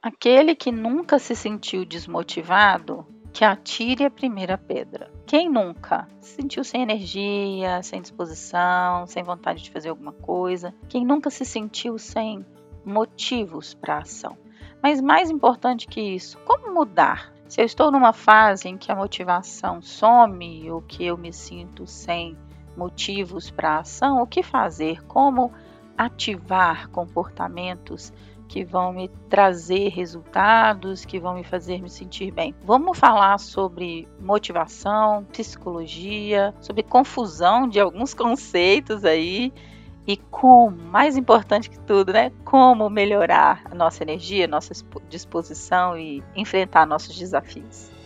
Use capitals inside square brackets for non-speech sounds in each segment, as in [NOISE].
Aquele que nunca se sentiu desmotivado, que atire a primeira pedra. Quem nunca se sentiu sem energia, sem disposição, sem vontade de fazer alguma coisa? Quem nunca se sentiu sem motivos para ação? Mas mais importante que isso, como mudar? Se eu estou numa fase em que a motivação some ou que eu me sinto sem motivos para ação, o que fazer? Como ativar comportamentos que vão me trazer resultados, que vão me fazer me sentir bem. Vamos falar sobre motivação, psicologia, sobre confusão de alguns [LAUGHS] conceitos aí e como, mais importante que tudo, né? Como melhorar a nossa energia, nossa disposição e enfrentar nossos desafios.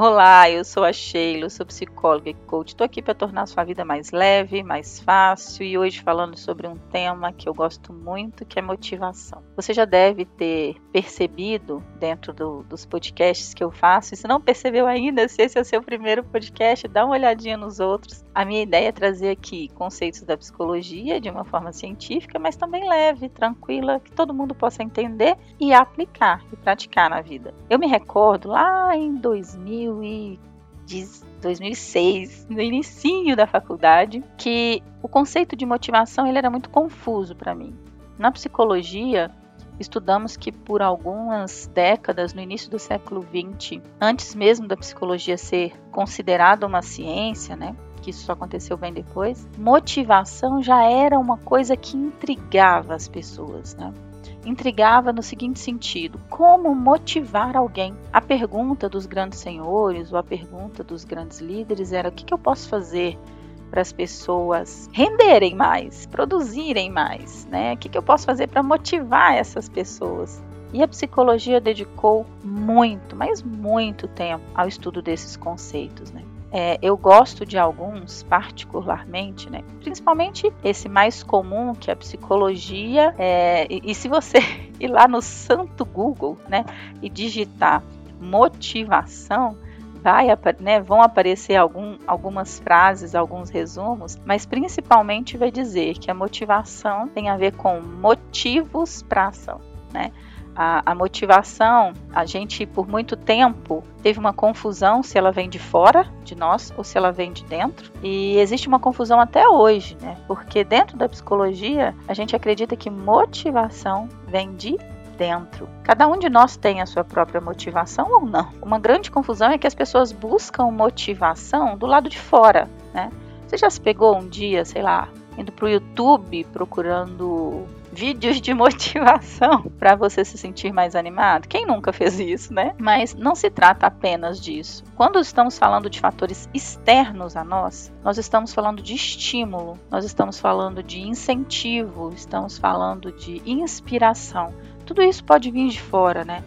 Olá, eu sou a Sheila, sou psicóloga e coach. Estou aqui para tornar a sua vida mais leve, mais fácil e hoje falando sobre um tema que eu gosto muito, que é motivação. Você já deve ter percebido dentro do, dos podcasts que eu faço, e se não percebeu ainda, se esse é o seu primeiro podcast, dá uma olhadinha nos outros. A minha ideia é trazer aqui conceitos da psicologia de uma forma científica, mas também leve, tranquila, que todo mundo possa entender e aplicar e praticar na vida. Eu me recordo lá em 2000 2006, no início da faculdade, que o conceito de motivação ele era muito confuso para mim. Na psicologia, estudamos que por algumas décadas, no início do século XX, antes mesmo da psicologia ser considerada uma ciência, né, que isso só aconteceu bem depois, motivação já era uma coisa que intrigava as pessoas, né? Intrigava no seguinte sentido: como motivar alguém? A pergunta dos grandes senhores ou a pergunta dos grandes líderes era: o que, que eu posso fazer para as pessoas renderem mais, produzirem mais, né? O que, que eu posso fazer para motivar essas pessoas? E a psicologia dedicou muito, mas muito tempo ao estudo desses conceitos, né? É, eu gosto de alguns particularmente, né? Principalmente esse mais comum que é a psicologia. É, e, e se você [LAUGHS] ir lá no santo Google, né, e digitar motivação, vai, né, vão aparecer algum, algumas frases, alguns resumos, mas principalmente vai dizer que a motivação tem a ver com motivos para ação, né? A, a, motivação, a gente por muito tempo teve uma confusão se ela vem de fora de nós ou se ela vem de dentro. E existe uma confusão até hoje, né? Porque dentro da psicologia a gente acredita que motivação vem de dentro. Cada um de nós tem a sua própria motivação ou não. Uma grande confusão é que as pessoas buscam motivação do lado de fora, né? Você já se pegou um dia, sei lá, indo para o YouTube procurando vídeos de motivação [LAUGHS] para você se sentir mais animado. Quem nunca fez isso, né? Mas não se trata apenas disso. Quando estamos falando de fatores externos a nós, nós estamos falando de estímulo, nós estamos falando de incentivo, estamos falando de inspiração. Tudo isso pode vir de fora, né?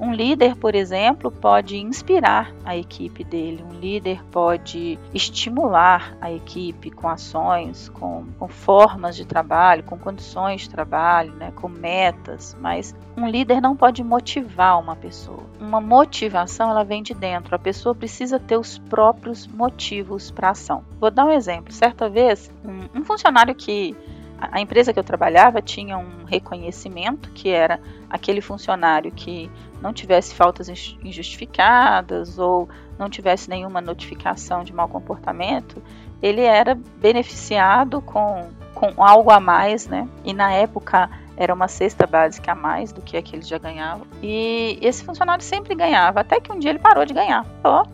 Um líder, por exemplo, pode inspirar a equipe dele, um líder pode estimular a equipe com ações, com, com formas de trabalho, com condições de trabalho, né, com metas, mas um líder não pode motivar uma pessoa. Uma motivação ela vem de dentro, a pessoa precisa ter os próprios motivos para a ação. Vou dar um exemplo. Certa vez, um, um funcionário que a empresa que eu trabalhava tinha um reconhecimento que era aquele funcionário que não tivesse faltas injustificadas ou não tivesse nenhuma notificação de mau comportamento, ele era beneficiado com, com algo a mais, né? E na época era uma cesta básica a mais do que aquele já ganhava. E esse funcionário sempre ganhava, até que um dia ele parou de ganhar. Falou,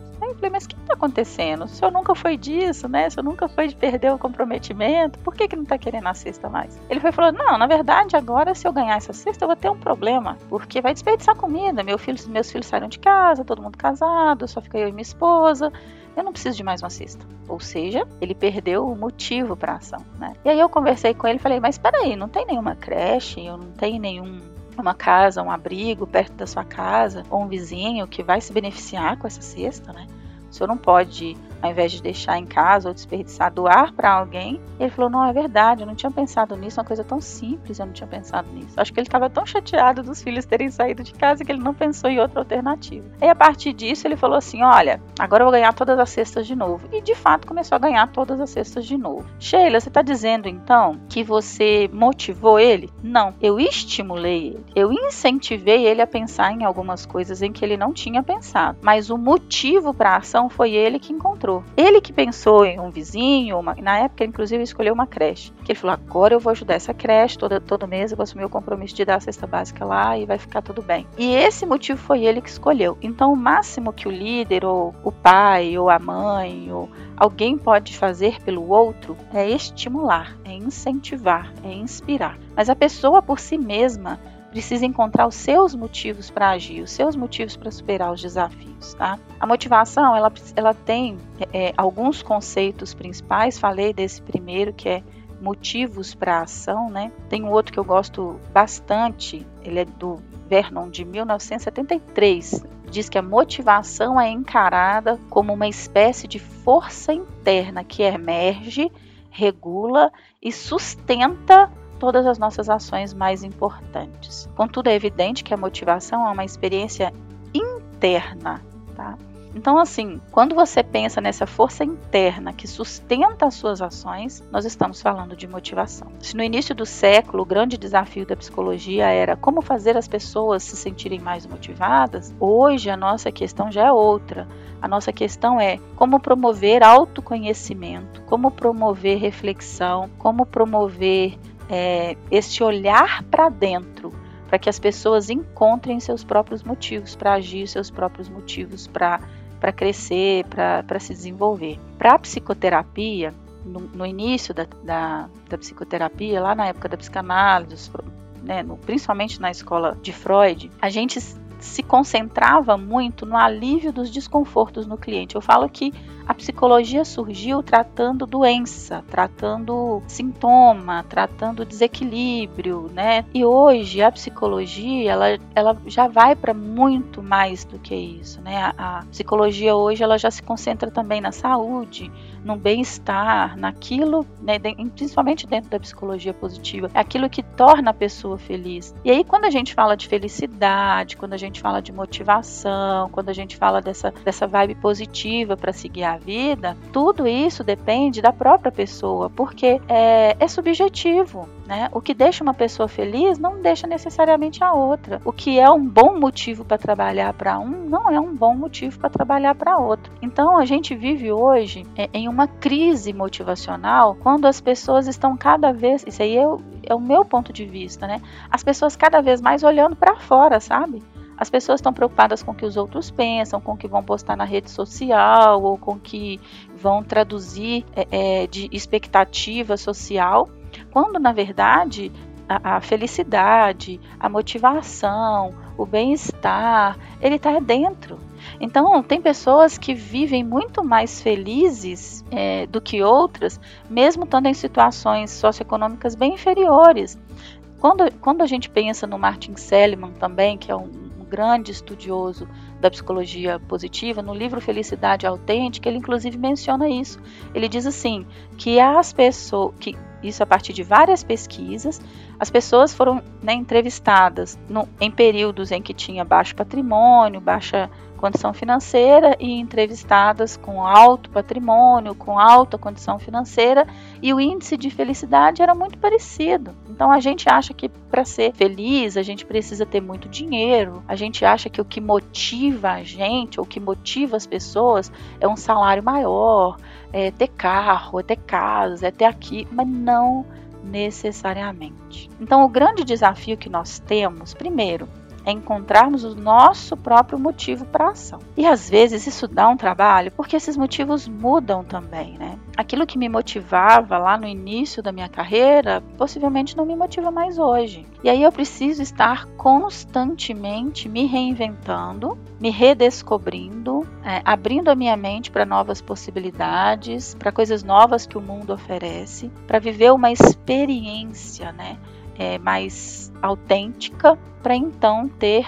falei, mas o que está acontecendo? O senhor nunca foi disso, né? O senhor nunca foi de perder o comprometimento. Por que, que não está querendo a cesta mais? Ele foi falou, não, na verdade, agora se eu ganhar essa cesta, eu vou ter um problema. Porque vai desperdiçar comida. Meu filho, meus filhos saíram de casa, todo mundo casado, só fica eu e minha esposa. Eu não preciso de mais uma cesta. Ou seja, ele perdeu o motivo para a ação, né? E aí eu conversei com ele e falei, mas peraí, não tem nenhuma creche, eu não tenho nenhum uma casa, um abrigo perto da sua casa, ou um vizinho que vai se beneficiar com essa cesta, né? Senhor não pode ao invés de deixar em casa ou desperdiçar, doar para alguém. Ele falou: Não, é verdade, eu não tinha pensado nisso, uma coisa tão simples, eu não tinha pensado nisso. Acho que ele estava tão chateado dos filhos terem saído de casa que ele não pensou em outra alternativa. E a partir disso, ele falou assim: Olha, agora eu vou ganhar todas as cestas de novo. E de fato começou a ganhar todas as cestas de novo. Sheila, você está dizendo então que você motivou ele? Não, eu estimulei ele. Eu incentivei ele a pensar em algumas coisas em que ele não tinha pensado. Mas o motivo para a ação foi ele que encontrou. Ele que pensou em um vizinho, uma, na época, inclusive, escolheu uma creche. Que ele falou: agora eu vou ajudar essa creche, toda, todo mês eu vou assumir o compromisso de dar a cesta básica lá e vai ficar tudo bem. E esse motivo foi ele que escolheu. Então, o máximo que o líder, ou o pai, ou a mãe, ou alguém pode fazer pelo outro é estimular, é incentivar, é inspirar. Mas a pessoa por si mesma precisa encontrar os seus motivos para agir, os seus motivos para superar os desafios, tá? A motivação, ela, ela tem é, é, alguns conceitos principais, falei desse primeiro, que é motivos para a ação, né? Tem um outro que eu gosto bastante, ele é do Vernon, de 1973, diz que a motivação é encarada como uma espécie de força interna que emerge, regula e sustenta todas as nossas ações mais importantes. Contudo, é evidente que a motivação é uma experiência interna, tá? Então, assim, quando você pensa nessa força interna que sustenta as suas ações, nós estamos falando de motivação. Se no início do século o grande desafio da psicologia era como fazer as pessoas se sentirem mais motivadas, hoje a nossa questão já é outra. A nossa questão é como promover autoconhecimento, como promover reflexão, como promover é, este olhar para dentro, para que as pessoas encontrem seus próprios motivos para agir, seus próprios motivos para crescer, para se desenvolver. Para a psicoterapia, no, no início da, da, da, psicoterapia, lá na época da psicanálise, né, no, principalmente na escola de Freud, a gente se concentrava muito no alívio dos desconfortos no cliente. Eu falo que a psicologia surgiu tratando doença, tratando sintoma, tratando desequilíbrio, né? E hoje a psicologia ela, ela já vai para muito mais do que isso, né? A, a psicologia hoje ela já se concentra também na saúde, no bem-estar, naquilo, né, principalmente dentro da psicologia positiva, é aquilo que torna a pessoa feliz. E aí, quando a gente fala de felicidade, quando a gente fala de motivação, quando a gente fala dessa, dessa vibe positiva para seguir a vida, tudo isso depende da própria pessoa, porque é, é subjetivo. Né? O que deixa uma pessoa feliz não deixa necessariamente a outra. O que é um bom motivo para trabalhar para um não é um bom motivo para trabalhar para outro. Então a gente vive hoje é, em uma crise motivacional quando as pessoas estão cada vez, isso aí é o, é o meu ponto de vista, né? As pessoas cada vez mais olhando para fora, sabe? As pessoas estão preocupadas com o que os outros pensam, com o que vão postar na rede social ou com o que vão traduzir é, é, de expectativa social quando na verdade a, a felicidade, a motivação, o bem-estar, ele está dentro. Então, tem pessoas que vivem muito mais felizes é, do que outras, mesmo estando em situações socioeconômicas bem inferiores. Quando, quando a gente pensa no Martin Seligman também, que é um, um grande estudioso da psicologia positiva, no livro Felicidade Autêntica, ele inclusive menciona isso. Ele diz assim que as pessoas que isso a partir de várias pesquisas. As pessoas foram né, entrevistadas no, em períodos em que tinha baixo patrimônio, baixa condição financeira e entrevistadas com alto patrimônio, com alta condição financeira, e o índice de felicidade era muito parecido. Então a gente acha que para ser feliz a gente precisa ter muito dinheiro, a gente acha que o que motiva a gente, ou que motiva as pessoas, é um salário maior, é ter carro, é ter casa, é ter aqui, mas não necessariamente. Então, o grande desafio que nós temos, primeiro, é encontrarmos o nosso próprio motivo para a ação. E às vezes isso dá um trabalho, porque esses motivos mudam também, né? Aquilo que me motivava lá no início da minha carreira, possivelmente não me motiva mais hoje. E aí eu preciso estar constantemente me reinventando, me redescobrindo, é, abrindo a minha mente para novas possibilidades, para coisas novas que o mundo oferece, para viver uma experiência, né? É, mais autêntica para então ter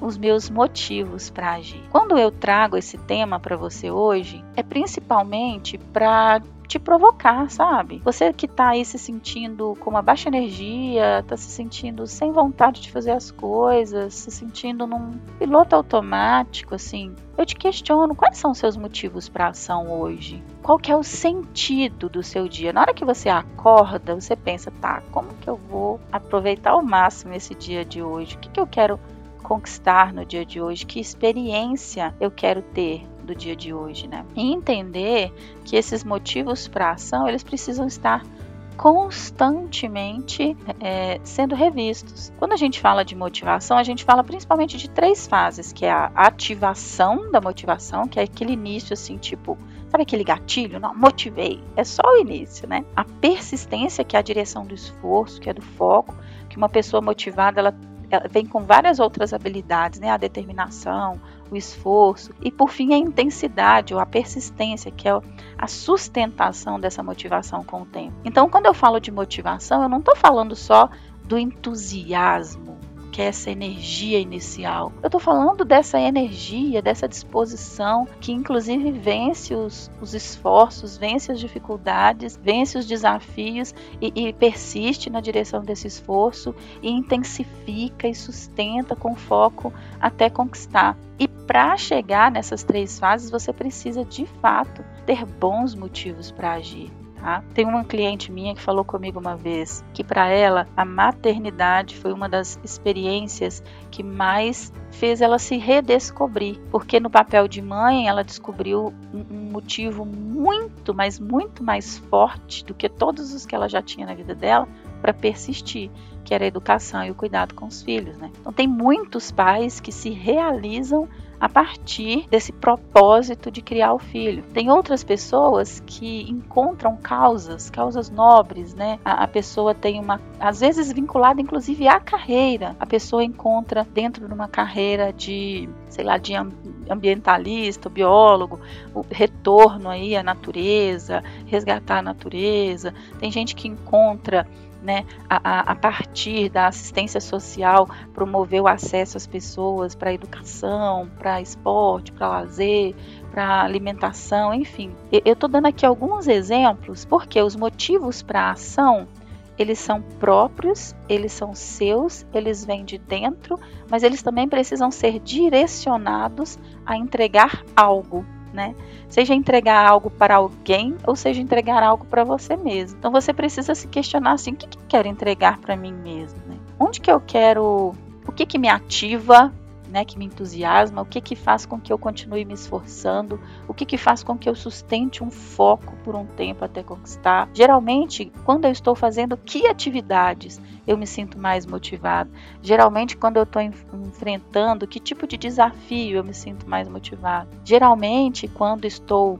os meus motivos para agir. Quando eu trago esse tema para você hoje, é principalmente para te provocar, sabe? Você que tá aí se sentindo com uma baixa energia, tá se sentindo sem vontade de fazer as coisas, se sentindo num piloto automático, assim, eu te questiono, quais são os seus motivos para ação hoje? Qual que é o sentido do seu dia? Na hora que você acorda, você pensa, tá, como que eu vou aproveitar ao máximo esse dia de hoje? O que, que eu quero conquistar no dia de hoje? Que experiência eu quero ter do dia de hoje, né? E entender que esses motivos para ação eles precisam estar constantemente é, sendo revistos. Quando a gente fala de motivação, a gente fala principalmente de três fases, que é a ativação da motivação, que é aquele início assim, tipo, sabe aquele gatilho? Não, motivei. É só o início, né? A persistência, que é a direção do esforço, que é do foco, que uma pessoa motivada, ela, ela vem com várias outras habilidades, né? A determinação, o esforço e por fim a intensidade ou a persistência, que é a sustentação dessa motivação com o tempo. Então, quando eu falo de motivação, eu não estou falando só do entusiasmo, que é essa energia inicial. Eu estou falando dessa energia, dessa disposição que, inclusive, vence os, os esforços, vence as dificuldades, vence os desafios e, e persiste na direção desse esforço e intensifica e sustenta com foco até conquistar. E para chegar nessas três fases, você precisa de fato ter bons motivos para agir. Tá? Tem uma cliente minha que falou comigo uma vez que para ela a maternidade foi uma das experiências que mais fez ela se redescobrir, porque no papel de mãe ela descobriu um motivo muito, mas muito mais forte do que todos os que ela já tinha na vida dela para persistir, que era a educação e o cuidado com os filhos, né? Então tem muitos pais que se realizam a partir desse propósito de criar o filho. Tem outras pessoas que encontram causas, causas nobres, né? A, a, pessoa tem uma, às vezes vinculada inclusive à carreira. A pessoa encontra dentro de uma carreira de, sei lá, de ambientalista, biólogo, o retorno aí à natureza, resgatar a natureza. Tem gente que encontra né, a, a, partir da assistência social, promover o acesso às pessoas para educação, para esporte, para lazer, para alimentação, enfim. Eu estou dando aqui alguns exemplos porque os motivos para a ação eles são próprios, eles são seus, eles vêm de dentro, mas eles também precisam ser direcionados a entregar algo, né? Seja entregar algo para alguém ou seja entregar algo para você mesmo. Então você precisa se questionar assim: o que, que eu quero entregar para mim mesmo? Né? Onde que eu quero? O que, que me ativa? Né, que me entusiasma, o que que faz com que eu continue me esforçando, o que que faz com que eu sustente um foco por um tempo até conquistar. Geralmente, quando eu estou fazendo que atividades eu me sinto mais motivado. Geralmente, quando eu estou enfrentando que tipo de desafio eu me sinto mais motivado. Geralmente, quando estou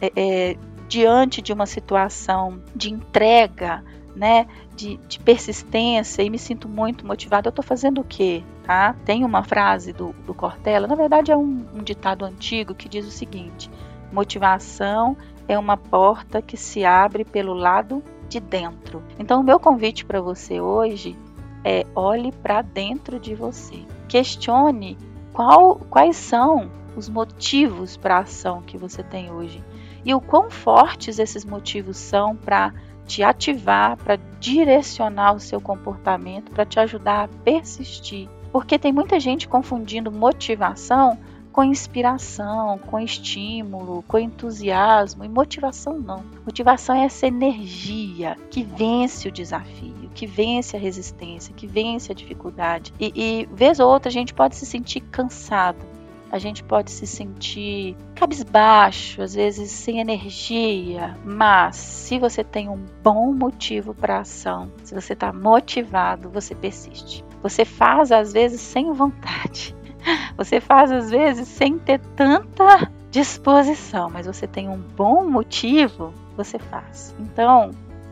é, é, diante de uma situação de entrega, né, de, de, persistência e me sinto muito motivado, eu estou fazendo o quê? Tá? Tem uma frase do, do Cortella, na verdade é um, um ditado antigo que diz o seguinte: motivação é uma porta que se abre pelo lado de dentro. Então, o meu convite para você hoje é olhe para dentro de você. Questione qual, quais são os motivos para a ação que você tem hoje e o quão fortes esses motivos são para te ativar, para direcionar o seu comportamento, para te ajudar a persistir. Porque tem muita gente confundindo motivação com inspiração, com estímulo, com entusiasmo e motivação não. Motivação é essa energia que vence o desafio, que vence a resistência, que vence a dificuldade. E, e vez ou outra a gente pode se sentir cansado, a gente pode se sentir cabisbaixo, às vezes sem energia, mas se você tem um bom motivo para ação, se você está motivado, você persiste. Você faz às vezes sem vontade, [LAUGHS] você faz às vezes sem ter tanta disposição, mas você tem um bom motivo, você faz. Então,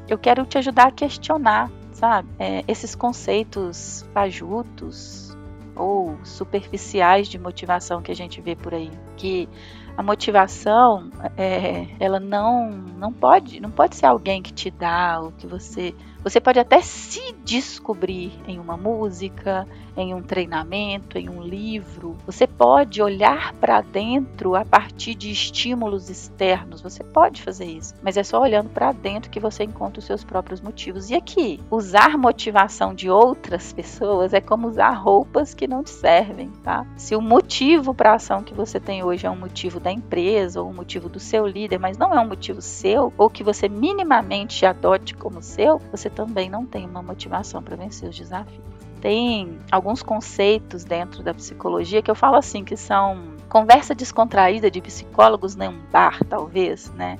eu quero te ajudar a questionar, sabe, é, esses conceitos fajutos ou superficiais de motivação que a gente vê por aí, que A motivação, é, ela não, não pode, não pode ser alguém que te dá o que você você pode até se descobrir em uma música, em um treinamento, em um livro. Você pode olhar para dentro a partir de estímulos externos. Você pode fazer isso, mas é só olhando para dentro que você encontra os seus próprios motivos. E aqui, usar motivação de outras pessoas é como usar roupas que não te servem, tá? Se o motivo para a ação que você tem hoje é um motivo da empresa ou um motivo do seu líder, mas não é um motivo seu ou que você minimamente adote como seu, você também não tem uma motivação para vencer os desafios. Tem alguns conceitos dentro da psicologia que eu falo assim, que são conversa descontraída de psicólogos num bar, talvez, né?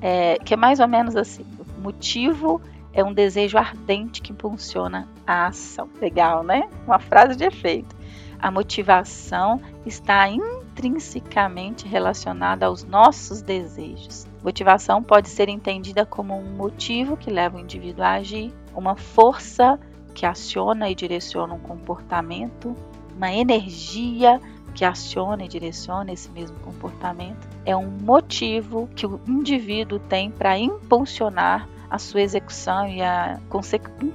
É, que é mais ou menos assim: o motivo é um desejo ardente que impulsiona a ação. Legal, né? Uma frase de efeito. A motivação está intrinsecamente relacionada aos nossos desejos. Motivação pode ser entendida como um motivo que leva o indivíduo a agir, uma força que aciona e direciona um comportamento, uma energia que aciona e direciona esse mesmo comportamento. É um motivo que o indivíduo tem para impulsionar a sua execução e a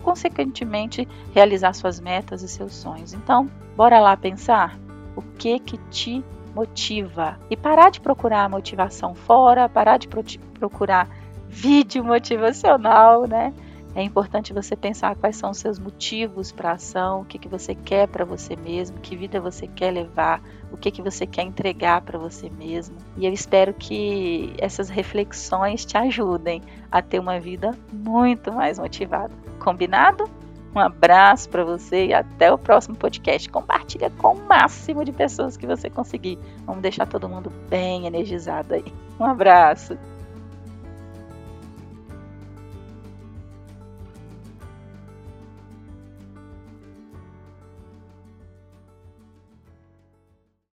consequentemente realizar suas metas e seus sonhos. Então, bora lá pensar o que que te motiva. E parar de procurar motivação fora, parar de pro procurar vídeo motivacional, né? É importante você pensar quais são os seus motivos para a ação, o que, que você quer para você mesmo, que vida você quer levar, o que, que você quer entregar para você mesmo. E eu espero que essas reflexões te ajudem a ter uma vida muito mais motivada. Combinado? Um abraço para você e até o próximo podcast. Compartilha com o máximo de pessoas que você conseguir. Vamos deixar todo mundo bem energizado aí. Um abraço.